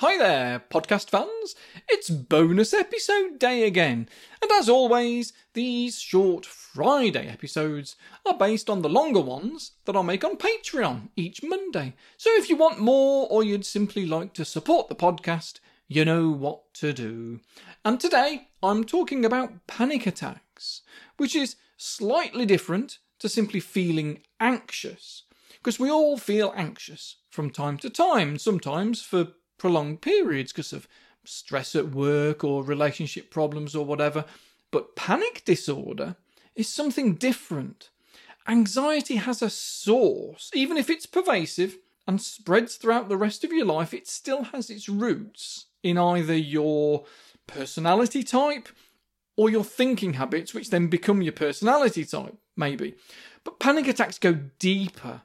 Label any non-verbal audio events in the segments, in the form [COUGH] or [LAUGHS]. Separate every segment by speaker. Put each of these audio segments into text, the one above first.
Speaker 1: Hi there, podcast fans. It's bonus episode day again. And as always, these short Friday episodes are based on the longer ones that I'll make on Patreon each Monday. So if you want more or you'd simply like to support the podcast, you know what to do. And today I'm talking about panic attacks, which is slightly different to simply feeling anxious. Because we all feel anxious from time to time, sometimes for prolonged periods because of stress at work or relationship problems or whatever. But panic disorder is something different. Anxiety has a source, even if it's pervasive and spreads throughout the rest of your life, it still has its roots in either your personality type or your thinking habits, which then become your personality type, maybe. But panic attacks go deeper.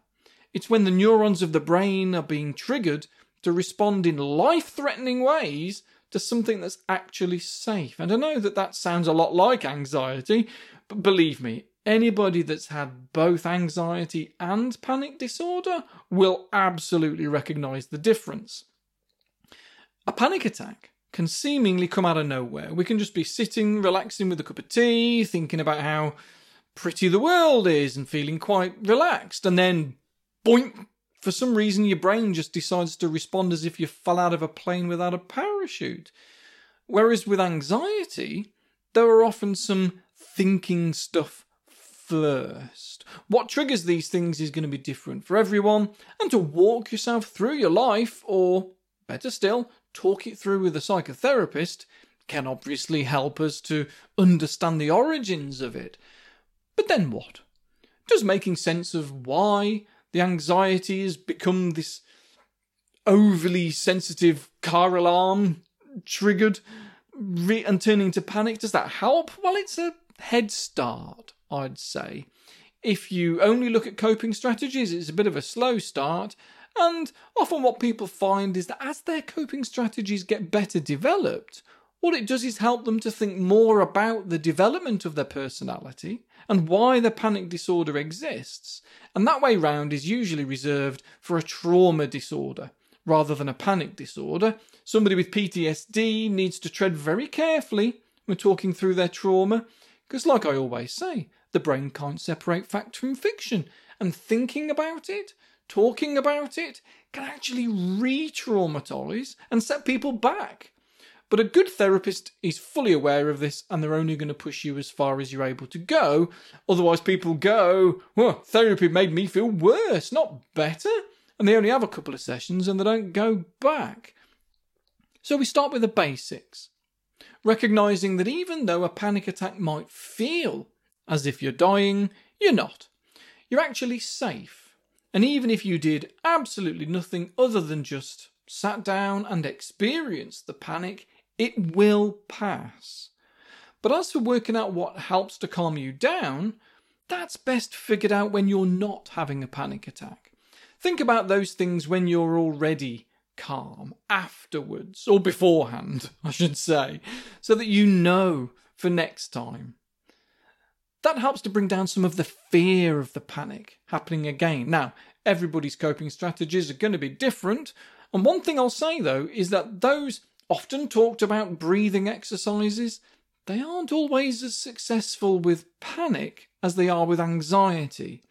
Speaker 1: It's when the neurons of the brain are being triggered to respond in life threatening ways to something that's actually safe. And I know that that sounds a lot like anxiety, but believe me, anybody that's had both anxiety and panic disorder will absolutely recognize the difference. A panic attack can seemingly come out of nowhere. We can just be sitting, relaxing with a cup of tea, thinking about how pretty the world is and feeling quite relaxed, and then boink, for some reason your brain just decides to respond as if you fell out of a plane without a parachute. Whereas with anxiety, there are often some thinking stuff first. What triggers these things is going to be different for everyone, and to walk yourself through your life, or better still, talk it through with a psychotherapist, can obviously help us to understand the origins of it. But then what? Does making sense of why the anxiety has become this overly sensitive car alarm triggered re- and turning to panic. Does that help? Well, it's a head start, I'd say. If you only look at coping strategies, it's a bit of a slow start. And often, what people find is that as their coping strategies get better developed, what it does is help them to think more about the development of their personality and why the panic disorder exists. And that way round is usually reserved for a trauma disorder rather than a panic disorder. Somebody with PTSD needs to tread very carefully when talking through their trauma, because, like I always say, the brain can't separate fact from fiction, and thinking about it, talking about it, can actually re traumatize and set people back. But a good therapist is fully aware of this and they're only going to push you as far as you're able to go. Otherwise, people go, well, therapy made me feel worse, not better. And they only have a couple of sessions and they don't go back. So we start with the basics. Recognizing that even though a panic attack might feel as if you're dying, you're not. You're actually safe. And even if you did absolutely nothing other than just sat down and experienced the panic, it will pass. But as for working out what helps to calm you down, that's best figured out when you're not having a panic attack. Think about those things when you're already calm, afterwards, or beforehand, [LAUGHS] I should say, so that you know for next time. That helps to bring down some of the fear of the panic happening again. Now, everybody's coping strategies are going to be different, and one thing I'll say though is that those often talked about breathing exercises, they aren't always as successful with panic as they are with anxiety.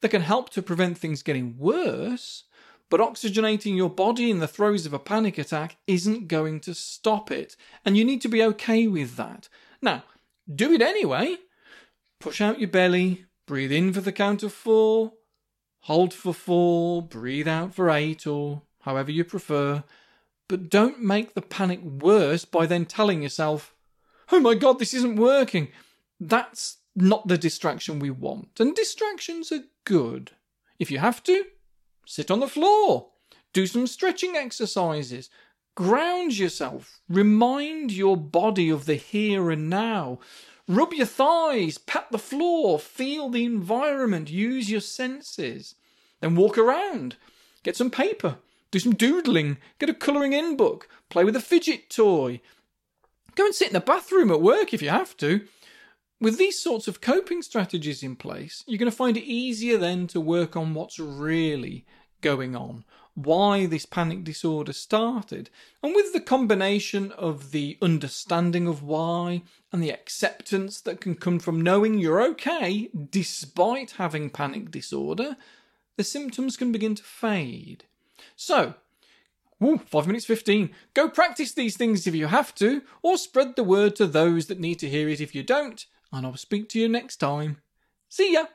Speaker 1: They can help to prevent things getting worse, but oxygenating your body in the throes of a panic attack isn't going to stop it, and you need to be okay with that. Now, do it anyway. Push out your belly, breathe in for the count of four, hold for four, breathe out for eight, or however you prefer, but don't make the panic worse by then telling yourself, oh my god, this isn't working. That's not the distraction we want. And distractions are good. If you have to, sit on the floor, do some stretching exercises, ground yourself, remind your body of the here and now. Rub your thighs, pat the floor, feel the environment, use your senses. Then walk around, get some paper, do some doodling, get a colouring in book, play with a fidget toy. Go and sit in the bathroom at work if you have to. With these sorts of coping strategies in place, you're going to find it easier then to work on what's really going on. why this panic disorder started. And with the combination of the understanding of why and the acceptance that can come from knowing you're okay despite having panic disorder, the symptoms can begin to fade. So, Ooh, 5 minutes 15. Go practice these things if you have to, or spread the word to those that need to hear it if you don't, and I'll speak to you next time. See ya!